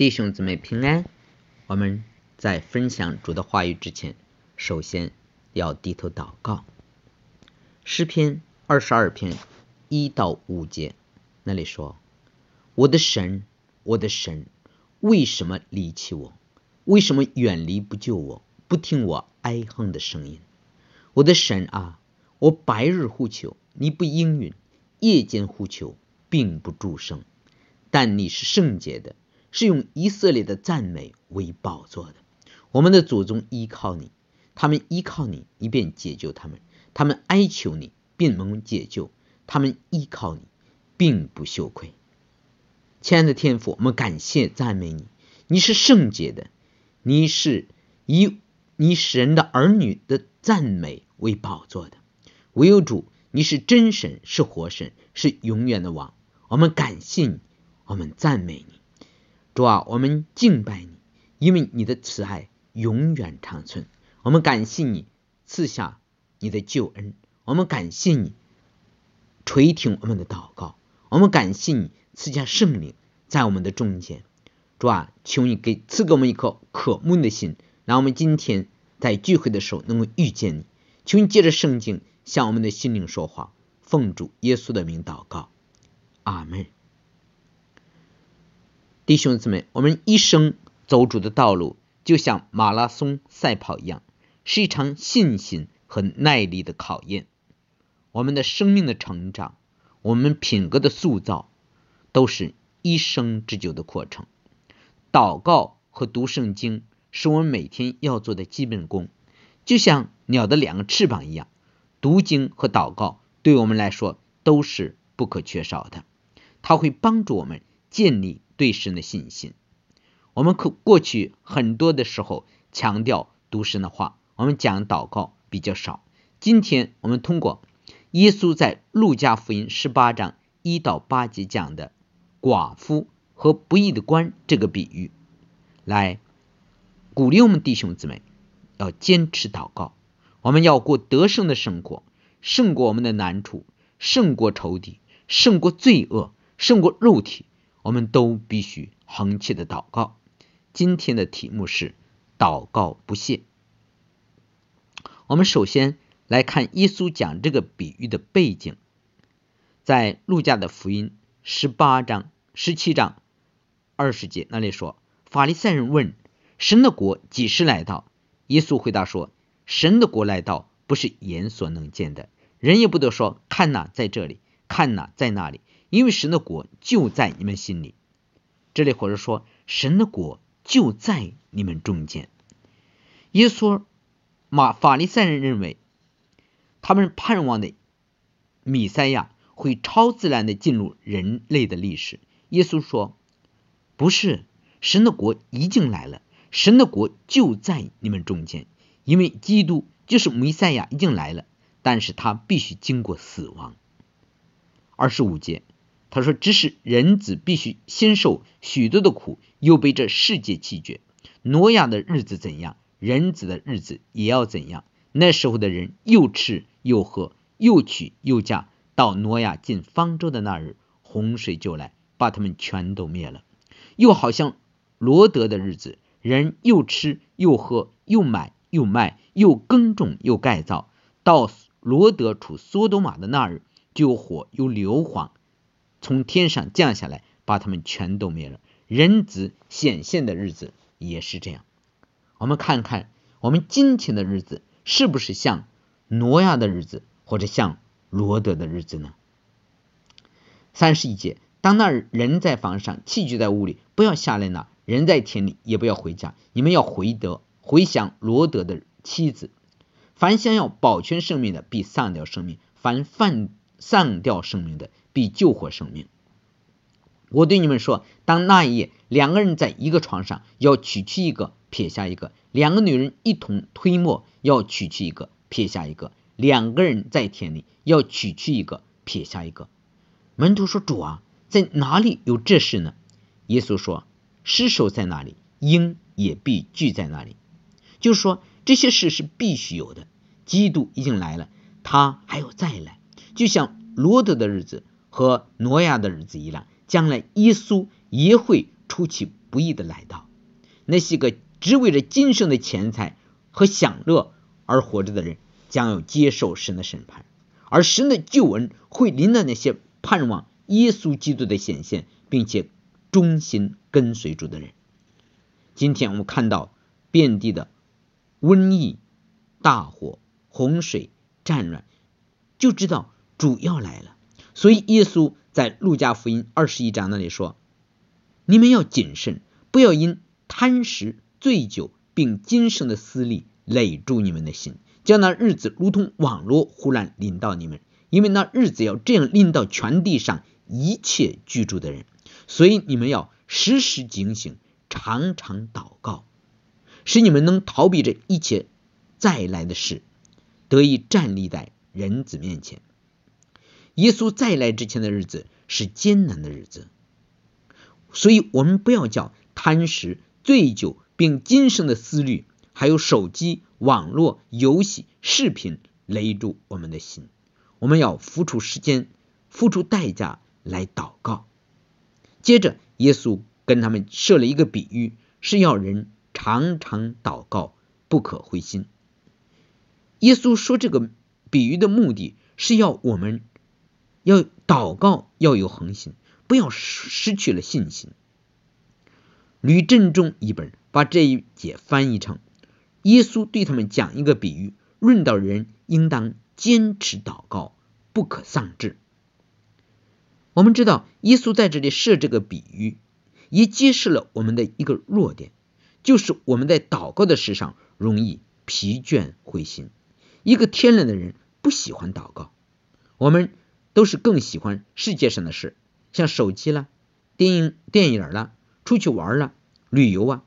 弟兄姊妹平安。我们在分享主的话语之前，首先要低头祷告。诗篇二十二篇一到五节那里说：“我的神，我的神，为什么离弃我？为什么远离不救我？不听我哀哼的声音？我的神啊，我白日呼求，你不应允；夜间呼求，并不助声。但你是圣洁的。”是用以色列的赞美为宝座的。我们的祖宗依靠你，他们依靠你，以便解救他们；他们哀求你，并蒙解救。他们依靠你，并不羞愧。亲爱的天父，我们感谢赞美你。你是圣洁的，你是以你神的儿女的赞美为宝座的。唯有主，你是真神，是活神，是永远的王。我们感谢你，我们赞美你。主啊，我们敬拜你，因为你的慈爱永远长存。我们感谢你赐下你的救恩，我们感谢你垂听我们的祷告，我们感谢你赐下圣灵在我们的中间。主啊，求你给赐给我们一颗渴慕的心，让我们今天在聚会的时候能够遇见你。求你借着圣经向我们的心灵说话，奉主耶稣的名祷告，阿门。弟兄姊妹，我们一生走主的道路，就像马拉松赛跑一样，是一场信心和耐力的考验。我们的生命的成长，我们品格的塑造，都是一生之久的过程。祷告和读圣经是我们每天要做的基本功，就像鸟的两个翅膀一样，读经和祷告对我们来说都是不可缺少的。它会帮助我们建立。对神的信心，我们可过去很多的时候强调读神的话，我们讲祷告比较少。今天我们通过耶稣在路加福音十八章一到八节讲的寡妇和不义的官这个比喻，来鼓励我们弟兄姊妹要坚持祷告，我们要过得胜的生活，胜过我们的难处，胜过仇敌，胜过罪恶，胜过肉体。我们都必须恒切的祷告。今天的题目是祷告不懈。我们首先来看耶稣讲这个比喻的背景，在路加的福音十八章、十七章二十节那里说，法利赛人问神的国几时来到？耶稣回答说，神的国来到不是眼所能见的，人也不得说看哪在这里，看哪在那里。因为神的国就在你们心里，这里或者说神的国就在你们中间。耶稣马法利赛人认为，他们盼望的米赛亚会超自然的进入人类的历史。耶稣说：“不是，神的国已经来了，神的国就在你们中间。因为基督就是弥赛亚已经来了，但是他必须经过死亡。”二十五节。他说：“只是人子必须先受许多的苦，又被这世界弃绝。挪亚的日子怎样，人子的日子也要怎样。那时候的人又吃又喝，又娶又嫁。到挪亚进方舟的那日，洪水就来，把他们全都灭了。又好像罗德的日子，人又吃又喝，又买又卖，又耕种又改造。到罗德处梭多玛的那日，就有火有硫磺。”从天上降下来，把他们全都灭了。人子显现的日子也是这样。我们看看我们今天的日子是不是像挪亚的日子，或者像罗德的日子呢？三十一节，当那人在房上，器具在屋里，不要下来拿；人在田里，也不要回家。你们要回得回想罗德的妻子。凡想要保全生命的，必丧掉生命；凡犯丧掉生命的，必救活生命。我对你们说，当那一夜两个人在一个床上，要取去一个，撇下一个；两个女人一同推磨，要取去一个，撇下一个；两个人在田里，要取去一个，撇下一个。门徒说：“主啊，在哪里有这事呢？”耶稣说：“尸首在哪里，鹰也必聚在那里。”就是说，这些事是必须有的。基督已经来了，他还要再来，就像罗德的日子。和挪亚的日子一样，将来耶稣也会出其不意的来到。那些个只为了今生的钱财和享乐而活着的人，将要接受神的审判，而神的救恩会临到那些盼望耶稣基督的显现，并且忠心跟随主的人。今天我们看到遍地的瘟疫、大火、洪水、战乱，就知道主要来了。所以耶稣在路加福音二十一章那里说：“你们要谨慎，不要因。”贪食、醉酒，并今生的私利累住你们的心，将那日子如同网络忽然临到你们，因为那日子要这样临到全地上一切居住的人。所以你们要时时警醒，常常祷告，使你们能逃避这一切再来的事，得以站立在人子面前。耶稣再来之前的日子是艰难的日子，所以我们不要叫贪食。醉酒，并今生的思虑，还有手机、网络、游戏、视频勒住我们的心。我们要付出时间、付出代价来祷告。接着，耶稣跟他们设了一个比喻，是要人常常祷告，不可灰心。耶稣说这个比喻的目的是要我们要祷告要有恒心，不要失去了信心。吕振中一本把这一节翻译成：耶稣对他们讲一个比喻，论到人应当坚持祷告，不可丧志。我们知道，耶稣在这里设这个比喻，也揭示了我们的一个弱点，就是我们在祷告的事上容易疲倦灰心。一个天然的人不喜欢祷告，我们都是更喜欢世界上的事，像手机啦、电影、电影啦。出去玩了，旅游啊，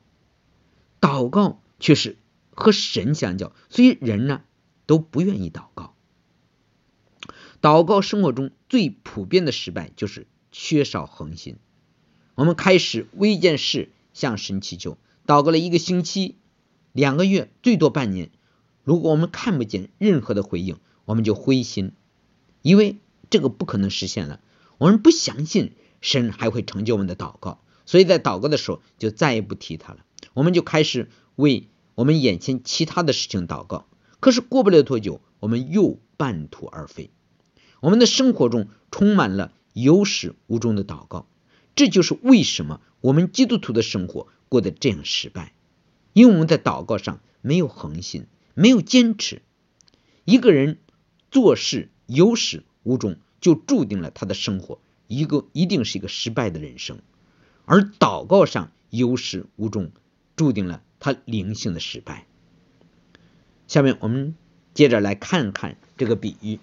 祷告却是和神相交，所以人呢都不愿意祷告。祷告生活中最普遍的失败就是缺少恒心。我们开始为一件事向神祈求，祷告了一个星期、两个月，最多半年，如果我们看不见任何的回应，我们就灰心，因为这个不可能实现了。我们不相信神还会成就我们的祷告。所以在祷告的时候，就再也不提他了。我们就开始为我们眼前其他的事情祷告。可是过不了多久，我们又半途而废。我们的生活中充满了有始无终的祷告。这就是为什么我们基督徒的生活过得这样失败，因为我们在祷告上没有恒心，没有坚持。一个人做事有始无终，就注定了他的生活一个一定是一个失败的人生。而祷告上有始无终，注定了他灵性的失败。下面我们接着来看看这个比喻，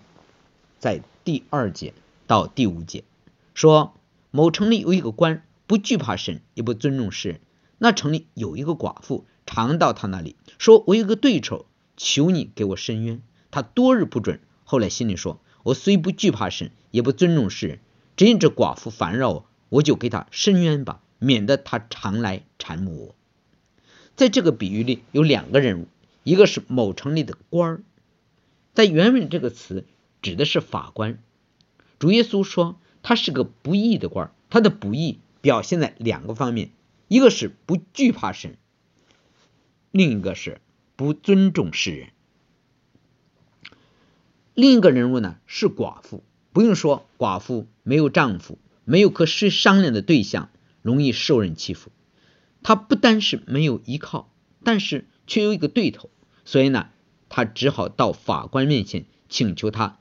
在第二节到第五节说，某城里有一个官，不惧怕神，也不尊重世人。那城里有一个寡妇，常到他那里，说：“我有个对手，求你给我伸冤。”他多日不准，后来心里说：“我虽不惧怕神，也不尊重世人，只因这寡妇烦扰我。”我就给他伸冤吧，免得他常来缠磨我。在这个比喻里有两个人物，一个是某城里的官儿，在原文这个词指的是法官。主耶稣说他是个不义的官儿，他的不义表现在两个方面，一个是不惧怕神，另一个是不尊重世人。另一个人物呢是寡妇，不用说，寡妇没有丈夫。没有可需商量的对象，容易受人欺负。他不单是没有依靠，但是却有一个对头，所以呢，他只好到法官面前请求他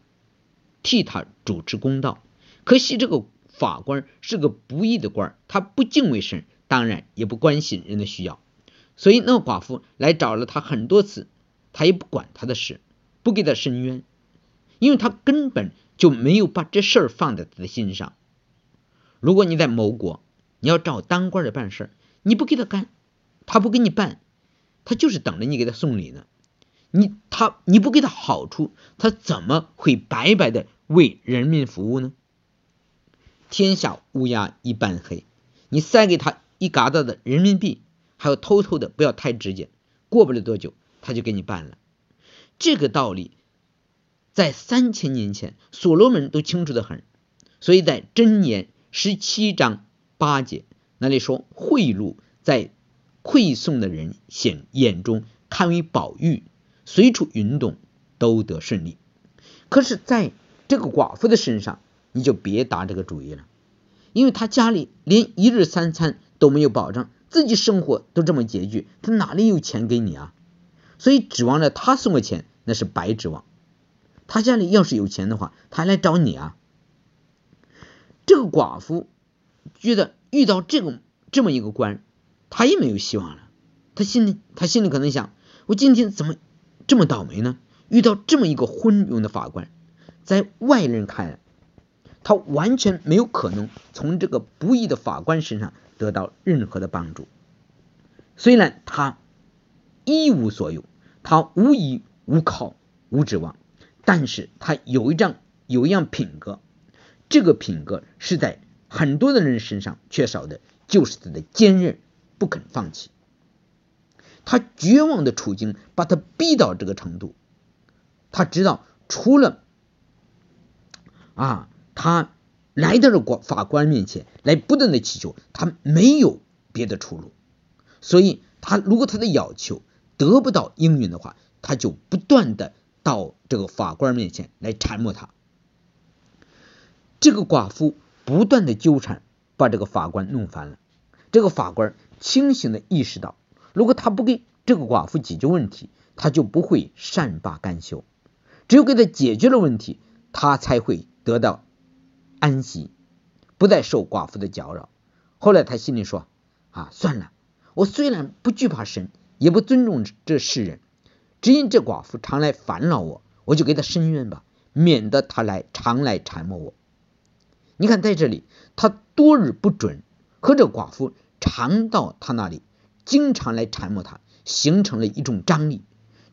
替他主持公道。可惜这个法官是个不义的官，他不敬畏神，当然也不关心人的需要。所以那寡妇来找了他很多次，他也不管他的事，不给他伸冤，因为他根本就没有把这事儿放在他的心上。如果你在某国，你要找当官的办事，你不给他干，他不给你办，他就是等着你给他送礼呢。你他你不给他好处，他怎么会白白的为人民服务呢？天下乌鸦一般黑，你塞给他一疙瘩的人民币，还要偷偷的，不要太直接，过不了多久他就给你办了。这个道理在三千年前所罗门都清楚的很，所以在箴言。十七章八节那里说贿赂在馈送的人显眼中堪为宝玉，随处运动都得顺利。可是，在这个寡妇的身上，你就别打这个主意了，因为她家里连一日三餐都没有保障，自己生活都这么拮据，她哪里有钱给你啊？所以指望着他送个钱，那是白指望。他家里要是有钱的话，他来找你啊。这个寡妇觉得遇到这个这么一个官，他也没有希望了。他心里他心里可能想：我今天怎么这么倒霉呢？遇到这么一个昏庸的法官，在外人看来，他完全没有可能从这个不义的法官身上得到任何的帮助。虽然他。一无所有，他无依无靠无指望，但是他有一张有一样品格，这个品格是在很多的人身上缺少的，就是他的坚韧，不肯放弃。他绝望的处境把他逼到这个程度，他知道除了啊，他来到了国法官面前来不断的祈求，他没有别的出路，所以他如果他的要求。得不到应允的话，他就不断的到这个法官面前来缠磨他。这个寡妇不断的纠缠，把这个法官弄烦了。这个法官清醒的意识到，如果他不给这个寡妇解决问题，他就不会善罢甘休。只有给他解决了问题，他才会得到安息，不再受寡妇的搅扰。后来他心里说：“啊，算了，我虽然不惧怕神。”也不尊重这世人，只因这寡妇常来烦扰我，我就给她伸冤吧，免得她来常来缠磨我。你看在这里，他多日不准和这寡妇常到他那里，经常来缠磨他，形成了一种张力，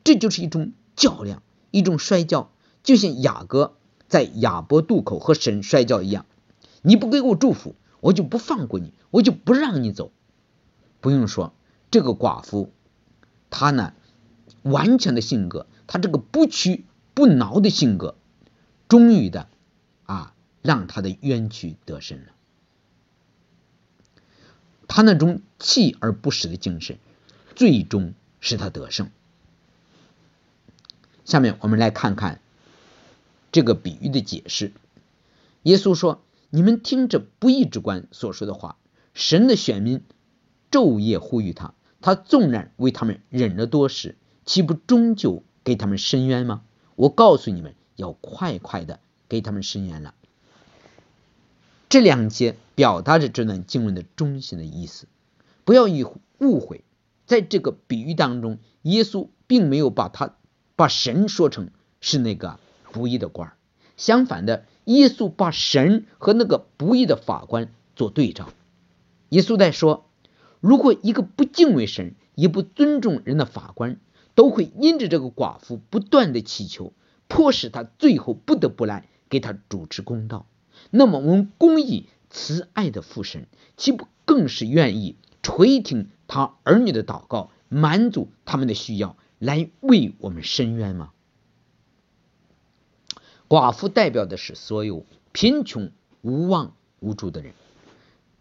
这就是一种较量，一种摔跤，就像雅各在亚伯渡口和神摔跤一样。你不给我祝福，我就不放过你，我就不让你走。不用说，这个寡妇。她呢，顽强的性格，他这个不屈不挠的性格，终于的啊，让他的冤屈得胜了。他那种锲而不舍的精神，最终使他得胜。下面我们来看看这个比喻的解释。耶稣说：“你们听着不义之官所说的话，神的选民昼夜呼吁他。”他纵然为他们忍了多时，岂不终究给他们伸冤吗？我告诉你们，要快快的给他们伸冤了。这两节表达着这段经文的中心的意思，不要以误会。在这个比喻当中，耶稣并没有把他把神说成是那个不义的官相反的，耶稣把神和那个不义的法官做对照。耶稣在说。如果一个不敬畏神也不尊重人的法官，都会因着这个寡妇不断的祈求，迫使他最后不得不来给他主持公道，那么我们公义慈爱的父神，岂不更是愿意垂听他儿女的祷告，满足他们的需要，来为我们伸冤吗？寡妇代表的是所有贫穷、无望、无助的人。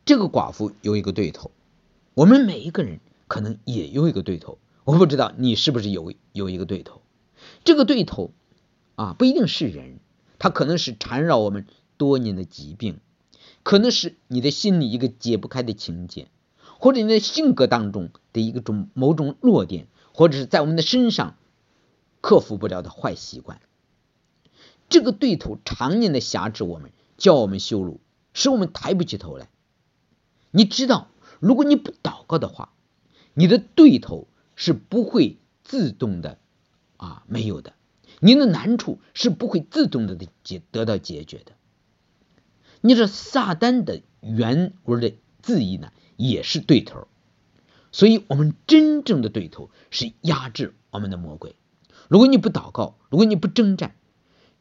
这个寡妇有一个对头。我们每一个人可能也有一个对头，我不知道你是不是有有一个对头。这个对头啊，不一定是人，他可能是缠绕我们多年的疾病，可能是你的心里一个解不开的情结，或者你的性格当中的一个种某种弱点，或者是在我们的身上克服不了的坏习惯。这个对头常年的辖制我们，叫我们羞辱，使我们抬不起头来。你知道？如果你不祷告的话，你的对头是不会自动的啊没有的，您的难处是不会自动的解得到解决的。你这撒旦的原文的字义呢，也是对头，所以我们真正的对头是压制我们的魔鬼。如果你不祷告，如果你不征战，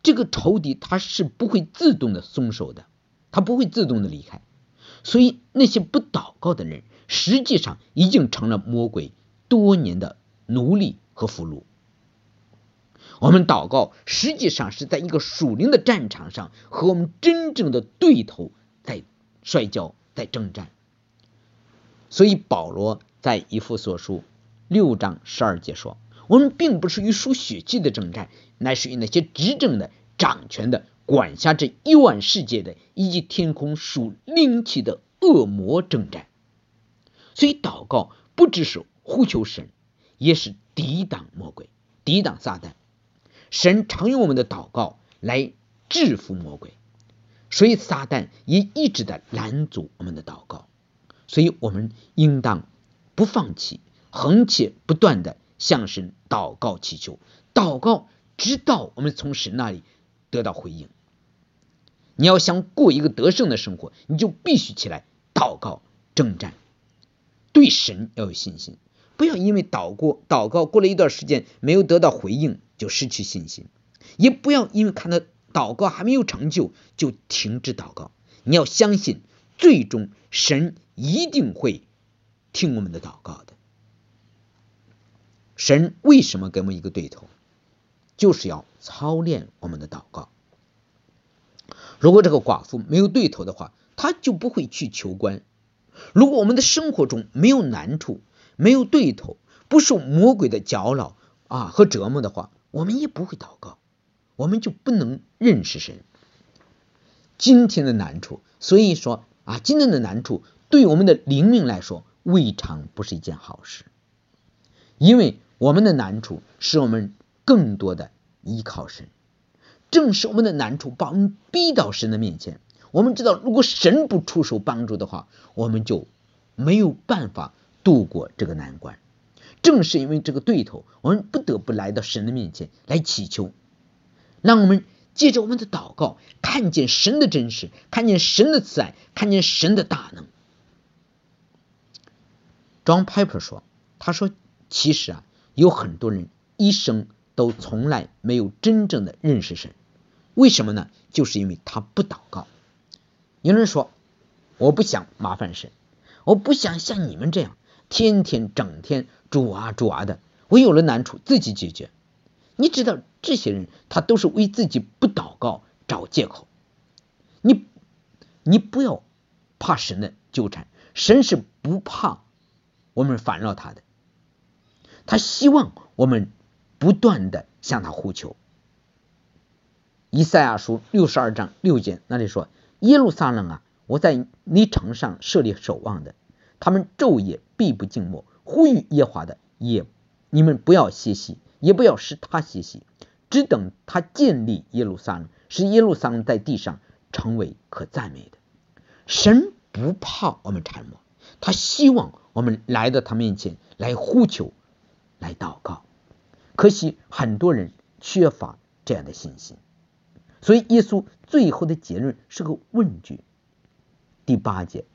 这个仇敌他是不会自动的松手的，他不会自动的离开。所以那些不祷告的人，实际上已经成了魔鬼多年的奴隶和俘虏。我们祷告，实际上是在一个属灵的战场上，和我们真正的对头在摔跤，在征战。所以保罗在以弗所书六章十二节说：“我们并不是与属血气的征战，乃是与那些执政的、掌权的、管辖这一万世界的，以及天空属灵气的恶魔征战。”所以祷告不只是呼求神，也是抵挡魔鬼、抵挡撒旦。神常用我们的祷告来制服魔鬼，所以撒旦也一直在拦阻我们的祷告。所以我们应当不放弃，横且不断的向神祷告祈求，祷告直到我们从神那里得到回应。你要想过一个得胜的生活，你就必须起来祷告征战，对神要有信心，不要因为祷过祷告过了一段时间没有得到回应就失去信心，也不要因为看到祷告还没有成就就停止祷告。你要相信，最终神。一定会听我们的祷告的。神为什么给我们一个对头？就是要操练我们的祷告。如果这个寡妇没有对头的话，他就不会去求官。如果我们的生活中没有难处、没有对头、不受魔鬼的搅扰啊和折磨的话，我们也不会祷告，我们就不能认识神。今天的难处，所以说啊，今天的难处。对我们的灵命来说，未尝不是一件好事，因为我们的难处使我们更多的依靠神，正是我们的难处把我们逼到神的面前。我们知道，如果神不出手帮助的话，我们就没有办法度过这个难关。正是因为这个对头，我们不得不来到神的面前来祈求，让我们借着我们的祷告，看见神的真实，看见神的慈爱，看见神的大能。John Piper 说：“他说，其实啊，有很多人一生都从来没有真正的认识神。为什么呢？就是因为他不祷告。有人说，我不想麻烦神，我不想像你们这样天天整天主啊主啊的。我有了难处自己解决。你知道，这些人他都是为自己不祷告找借口。你你不要怕神的纠缠，神是不怕。”我们烦扰他的，他希望我们不断的向他呼求。以赛亚书六十二章六节那里说：“耶路撒冷啊，我在你城上设立守望的，他们昼夜必不静默，呼吁耶华的也，你们不要歇息，也不要使他歇息，只等他建立耶路撒冷，使耶路撒冷在地上成为可赞美的。神不怕我们沉默。”他希望我们来到他面前来呼求、来祷告，可惜很多人缺乏这样的信心，所以耶稣最后的结论是个问句。第八节，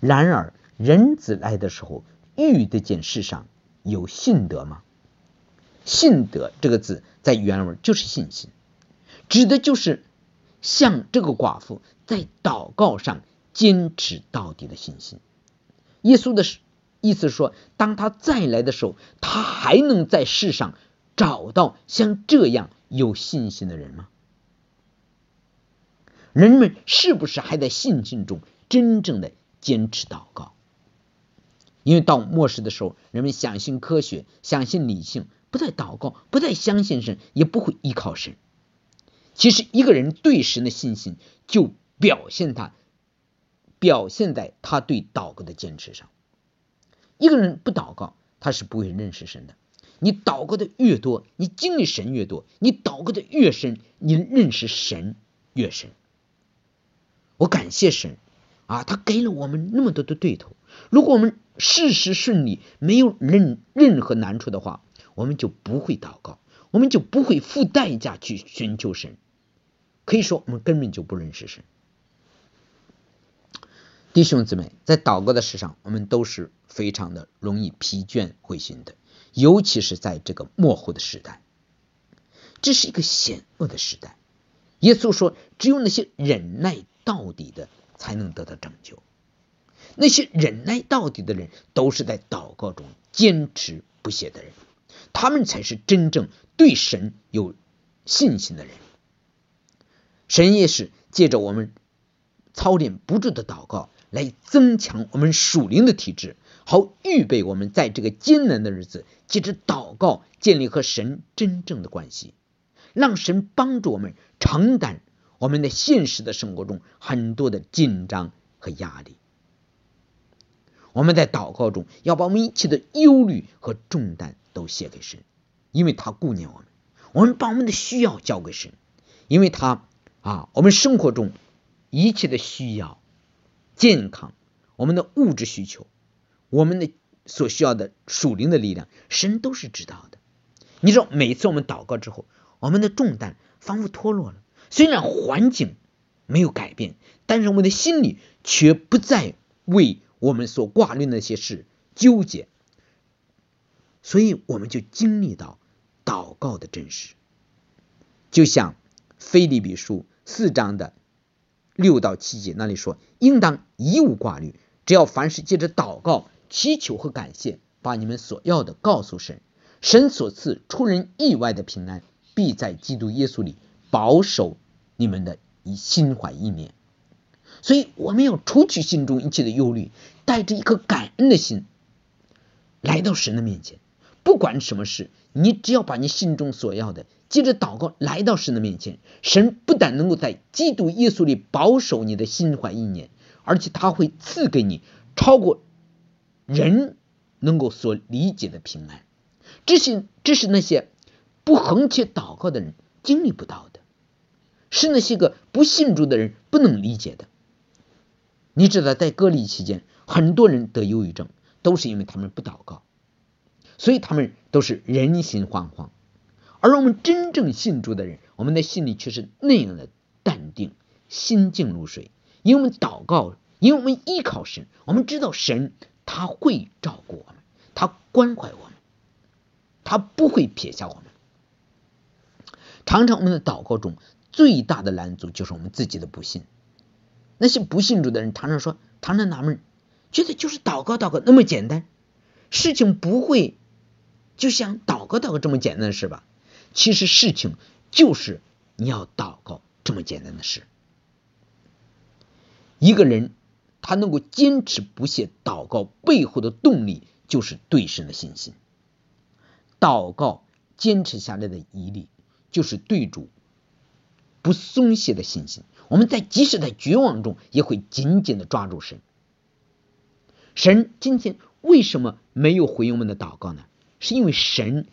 然而人子来的时候，遇得见世上有信德吗？信德这个字在原文就是信心，指的就是像这个寡妇在祷告上坚持到底的信心。耶稣的意思说，当他再来的时候，他还能在世上找到像这样有信心的人吗？人们是不是还在信心中真正的坚持祷告？因为到末世的时候，人们相信科学，相信理性，不再祷告，不再相信神，也不会依靠神。其实，一个人对神的信心，就表现他。表现在他对祷告的坚持上。一个人不祷告，他是不会认识神的。你祷告的越多，你经历神越多；你祷告的越深，你认识神越深。我感谢神啊，他给了我们那么多的对头。如果我们事事顺利，没有任任何难处的话，我们就不会祷告，我们就不会付代价去寻求神。可以说，我们根本就不认识神。弟兄姊妹，在祷告的事上，我们都是非常的容易疲倦灰心的，尤其是在这个模糊的时代，这是一个险恶的时代。耶稣说，只有那些忍耐到底的，才能得到拯救。那些忍耐到底的人，都是在祷告中坚持不懈的人，他们才是真正对神有信心的人。神也是借着我们操练不住的祷告。来增强我们属灵的体质，好预备我们在这个艰难的日子，借着祷告建立和神真正的关系，让神帮助我们承担我们的现实的生活中很多的紧张和压力。我们在祷告中要把我们一切的忧虑和重担都卸给神，因为他顾念我们；我们把我们的需要交给神，因为他啊，我们生活中一切的需要、健康、我们的物质需求。我们的所需要的属灵的力量，神都是知道的。你知道，每次我们祷告之后，我们的重担仿佛脱落了。虽然环境没有改变，但是我们的心里却不再为我们所挂虑那些事纠结。所以，我们就经历到祷告的真实。就像菲利比书四章的六到七节那里说：“应当一无挂虑，只要凡事借着祷告。”祈求和感谢，把你们所要的告诉神，神所赐出人意外的平安，必在基督耶稣里保守你们的心怀意念。所以我们要除去心中一切的忧虑，带着一颗感恩的心来到神的面前。不管什么事，你只要把你心中所要的，接着祷告来到神的面前，神不但能够在基督耶稣里保守你的心怀意念，而且他会赐给你超过。人能够所理解的平安，这些这是那些不横切祷告的人经历不到的，是那些个不信主的人不能理解的。你知道，在隔离期间，很多人得忧郁症，都是因为他们不祷告，所以他们都是人心惶惶。而我们真正信主的人，我们的心里却是那样的淡定，心静如水，因为我们祷告，因为我们依靠神，我们知道神。他会照顾我们，他关怀我们，他不会撇下我们。常常我们的祷告中最大的拦阻就是我们自己的不信。那些不信主的人常常说，常常纳闷，觉得就是祷告祷告那么简单，事情不会就像祷告祷告这么简单的事吧？其实事情就是你要祷告这么简单的事。一个人。他能够坚持不懈祷告背后的动力，就是对神的信心。祷告坚持下来的毅力，就是对主不松懈的信心。我们在即使在绝望中，也会紧紧的抓住神。神今天为什么没有回应我们的祷告呢？是因为神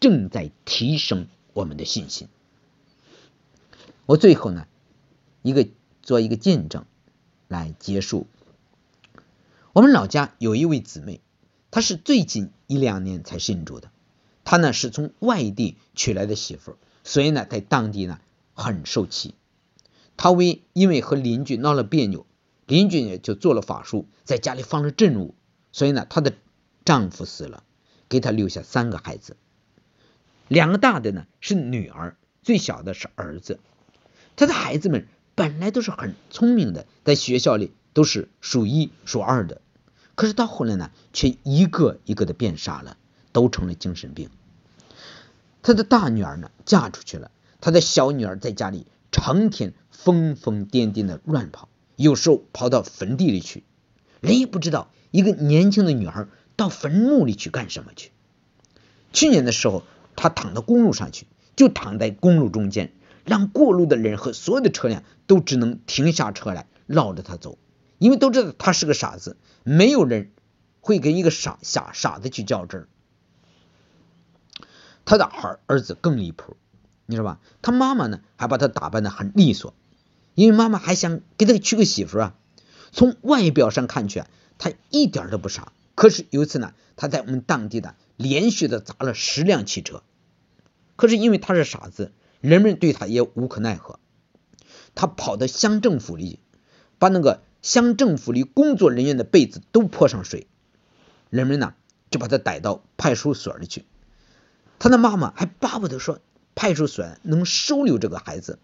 正在提升我们的信心。我最后呢，一个做一个见证来结束。我们老家有一位姊妹，她是最近一两年才信主的。她呢是从外地娶来的媳妇，所以呢在当地呢很受气。她为因为和邻居闹了别扭，邻居呢就做了法术，在家里放了镇物，所以呢她的丈夫死了，给她留下三个孩子，两个大的呢是女儿，最小的是儿子。她的孩子们本来都是很聪明的，在学校里都是数一数二的。可是到后来呢，却一个一个的变傻了，都成了精神病。他的大女儿呢嫁出去了，他的小女儿在家里成天疯疯癫癫的乱跑，有时候跑到坟地里去，人也不知道一个年轻的女孩到坟墓里去干什么去。去年的时候，他躺到公路上去，就躺在公路中间，让过路的人和所有的车辆都只能停下车来绕着他走。因为都知道他是个傻子，没有人会跟一个傻傻傻子去较真儿。他的儿儿子更离谱，你知道吧？他妈妈呢还把他打扮的很利索，因为妈妈还想给他娶个媳妇啊。从外表上看去，他一点都不傻。可是有一次呢，他在我们当地的连续的砸了十辆汽车。可是因为他是傻子，人们对他也无可奈何。他跑到乡政府里，把那个。乡政府里工作人员的被子都泼上水，人们呢就把他逮到派出所里去。他的妈妈还巴不得说派出所能收留这个孩子，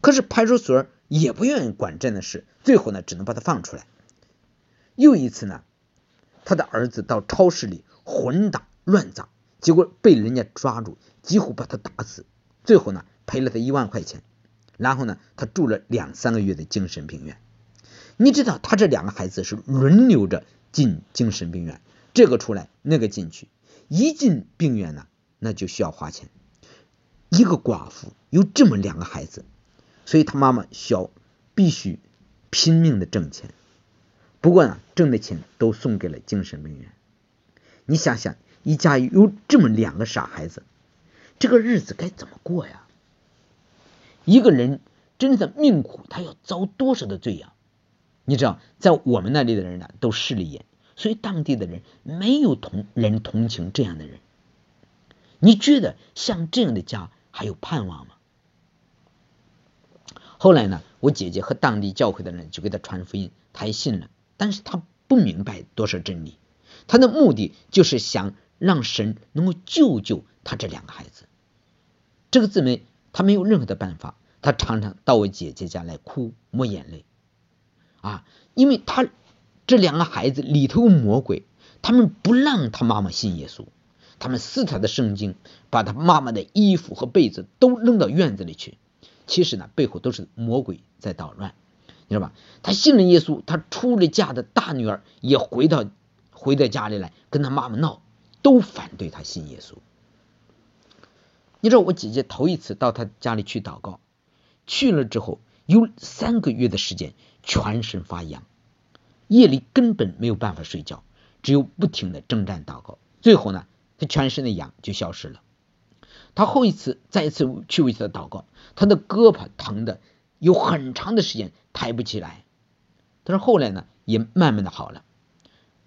可是派出所也不愿意管这样的事，最后呢只能把他放出来。又一次呢，他的儿子到超市里混打乱砸，结果被人家抓住，几乎把他打死，最后呢赔了他一万块钱，然后呢他住了两三个月的精神病院。你知道他这两个孩子是轮流着进精神病院，这个出来，那个进去，一进病院呢，那就需要花钱。一个寡妇有这么两个孩子，所以他妈妈需要必须拼命的挣钱。不过呢，挣的钱都送给了精神病院。你想想，一家有这么两个傻孩子，这个日子该怎么过呀？一个人真的命苦，他要遭多少的罪呀？你知道，在我们那里的人呢，都势利眼，所以当地的人没有同人同情这样的人。你觉得像这样的家还有盼望吗？后来呢，我姐姐和当地教会的人就给他传福音，他也信了。但是他不明白多少真理，他的目的就是想让神能够救救他这两个孩子。这个姊妹她没有任何的办法，她常常到我姐姐家来哭抹眼泪啊，因为她这两个孩子里头有魔鬼，他们不让他妈妈信耶稣，他们撕他的圣经，把他妈妈的衣服和被子都扔到院子里去。其实呢，背后都是魔鬼在捣乱。你知道吧？他信了耶稣，他出了嫁的大女儿也回到回到家里来跟他妈妈闹，都反对他信耶稣。你知道我姐姐头一次到他家里去祷告，去了之后有三个月的时间全身发痒，夜里根本没有办法睡觉，只有不停的征战祷告。最后呢，他全身的痒就消失了。他后一次再一次去为他祷告，他的胳膊疼的。有很长的时间抬不起来，但是后来呢，也慢慢的好了。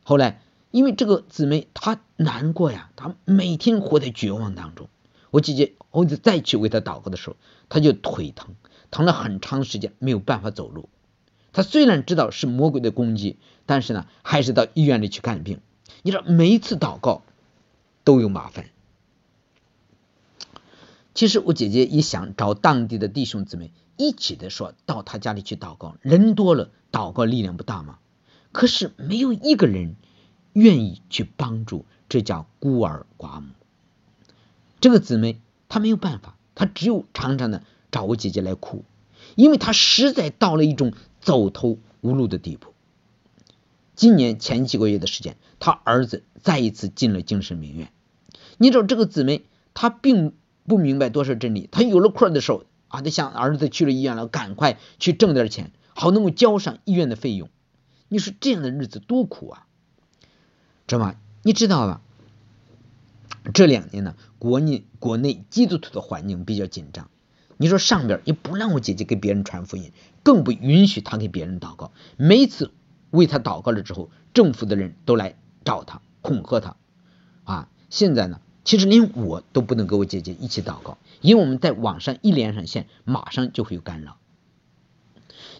后来因为这个姊妹她难过呀，她每天活在绝望当中。我姐姐后次再去为她祷告的时候，她就腿疼，疼了很长时间没有办法走路。她虽然知道是魔鬼的攻击，但是呢，还是到医院里去看病。你知道每一次祷告都有麻烦。其实我姐姐也想找当地的弟兄姊妹。一起的说到他家里去祷告，人多了，祷告力量不大吗？可是没有一个人愿意去帮助这家孤儿寡母。这个姊妹她没有办法，她只有常常的找我姐姐来哭，因为她实在到了一种走投无路的地步。今年前几个月的时间，他儿子再一次进了精神病院。你知道这个姊妹她并不明白多少真理，他有了空的时候。啊，得想儿子去了医院了，赶快去挣点钱，好能够交上医院的费用。你说这样的日子多苦啊，知道吗？你知道吧？这两年呢，国内国内基督徒的环境比较紧张。你说上边也不让我姐姐给别人传福音，更不允许她给别人祷告。每次为她祷告了之后，政府的人都来找她，恐吓她。啊，现在呢？其实连我都不能跟我姐姐一起祷告，因为我们在网上一连上线，马上就会有干扰。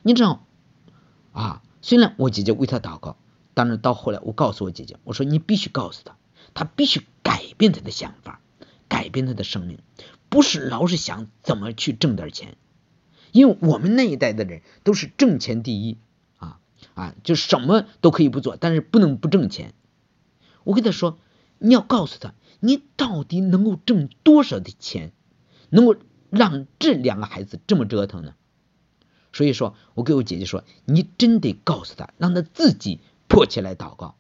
你知道啊？虽然我姐姐为他祷告，但是到后来我告诉我姐姐，我说你必须告诉他，他必须改变他的想法，改变他的生命，不是老是想怎么去挣点钱。因为我们那一代的人都是挣钱第一啊啊，就什么都可以不做，但是不能不挣钱。我跟他说，你要告诉他。你到底能够挣多少的钱，能够让这两个孩子这么折腾呢？所以说，我给我姐姐说，你真得告诉他，让他自己迫切来祷告，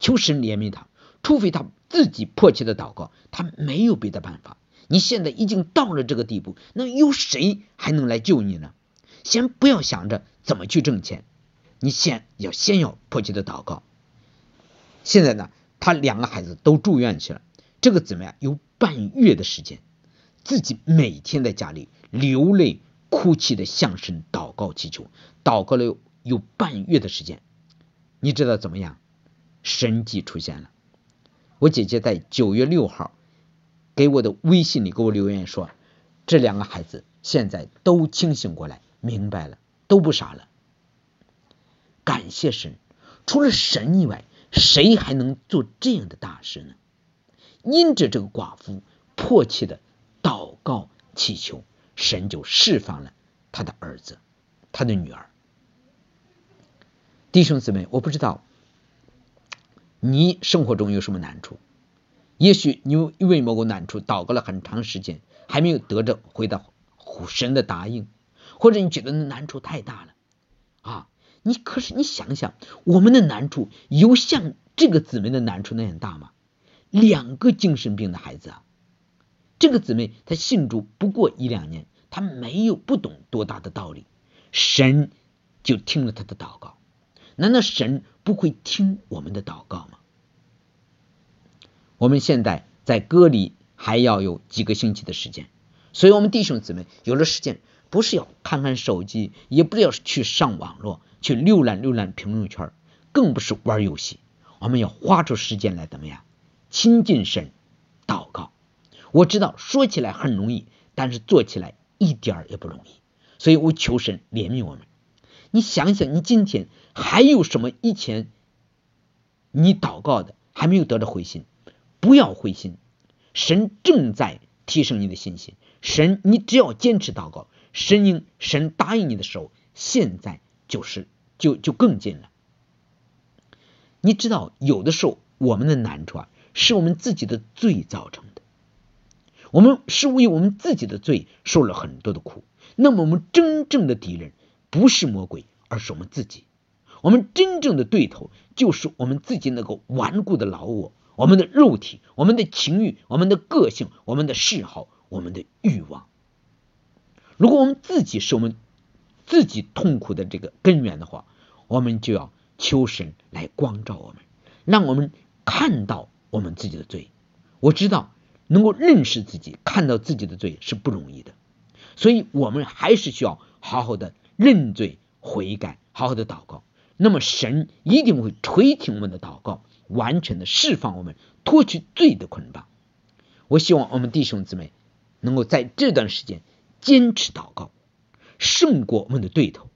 求神怜悯他。除非他自己迫切的祷告，他没有别的办法。你现在已经到了这个地步，那有谁还能来救你呢？先不要想着怎么去挣钱，你先要先要迫切的祷告。现在呢，他两个孩子都住院去了。这个怎么样？有半月的时间，自己每天在家里流泪哭泣的向神祷告祈求，祷告了有半月的时间，你知道怎么样？神迹出现了。我姐姐在九月六号给我的微信里给我留言说，这两个孩子现在都清醒过来，明白了，都不傻了。感谢神，除了神以外，谁还能做这样的大事呢？因着这个寡妇迫切的祷告祈求，神就释放了他的儿子，他的女儿。弟兄姊妹，我不知道你生活中有什么难处，也许你为某个难处祷告了很长时间，还没有得着回到神的答应，或者你觉得难处太大了啊，你可是你想想，我们的难处有像这个姊妹的难处那样大吗？两个精神病的孩子啊，这个姊妹她信主不过一两年，她没有不懂多大的道理，神就听了她的祷告。难道神不会听我们的祷告吗？我们现在在隔离还要有几个星期的时间，所以我们弟兄姊妹有了时间，不是要看看手机，也不是要去上网络去浏览浏览评论圈，更不是玩游戏。我们要花出时间来怎么样亲近神、祷告。我知道说起来很容易，但是做起来一点也不容易，所以我求神怜悯我们。你想想，你今天还有什么以前你祷告的还没有得到回信？不要灰心，神正在提升你的信心。神，你只要坚持祷告，神应神答应你的时候，现在就是就就更近了。你知道，有的时候我们的难处啊，是我们自己的罪造成的。我们是为我们自己的罪受了很多的苦。那么，我们真正的敌人。不是魔鬼，而是我们自己。我们真正的对头就是我们自己那个顽固的老我，我们的肉体、我们的情欲、我们的个性、我们的嗜好、我们的欲望。如果我们自己是我们自己痛苦的这个根源的话，我们就要求神来光照我们，让我们看到我们自己的罪。我知道能够认识自己、看到自己的罪是不容易的，所以我们还是需要好好的。认罪悔改，好好的祷告，那么神一定会垂听我们的祷告，完全的释放我们，脱去罪的捆绑。我希望我们弟兄姊妹能够在这段时间坚持祷告，胜过我们的对头，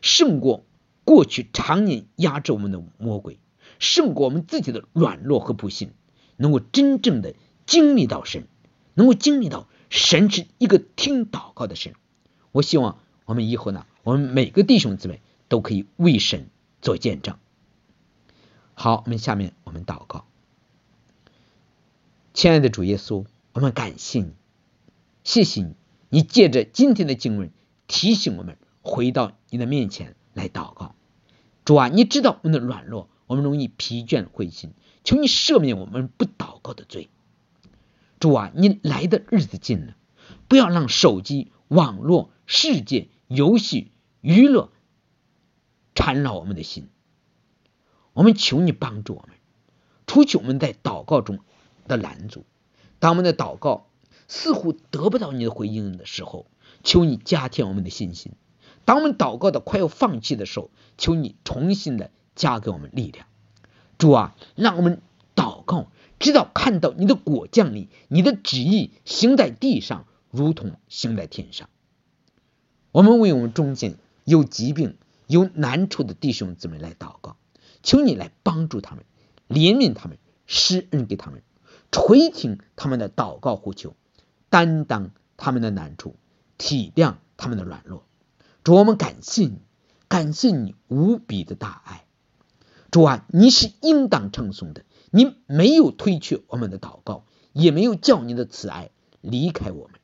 胜过过去常年压制我们的魔鬼，胜过我们自己的软弱和不幸，能够真正的经历到神，能够经历到神是一个听祷告的神。我希望我们以后呢。我们每个弟兄姊妹都可以为神做见证。好，我们下面我们祷告，亲爱的主耶稣，我们感谢你，谢谢你，你借着今天的经文提醒我们回到你的面前来祷告。主啊，你知道我们的软弱，我们容易疲倦灰心，求你赦免我们不祷告的罪。主啊，你来的日子近了，不要让手机、网络、世界、游戏。娱乐缠绕我们的心，我们求你帮助我们，除去我们在祷告中的拦阻。当我们的祷告似乎得不到你的回应的时候，求你加添我们的信心。当我们祷告的快要放弃的时候，求你重新的加给我们力量。主啊，让我们祷告，直到看到你的果降临，你的旨意行在地上，如同行在天上。我们为我们中间。有疾病、有难处的弟兄姊妹来祷告，求你来帮助他们，怜悯他们，施恩给他们，垂听他们的祷告呼求，担当他们的难处，体谅他们的软弱。主，我们感谢你，感谢你无比的大爱。主啊，你是应当称颂的，你没有推却我们的祷告，也没有叫你的慈爱离开我们。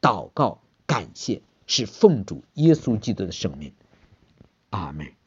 祷告，感谢。是奉主耶稣基督的圣名，阿门。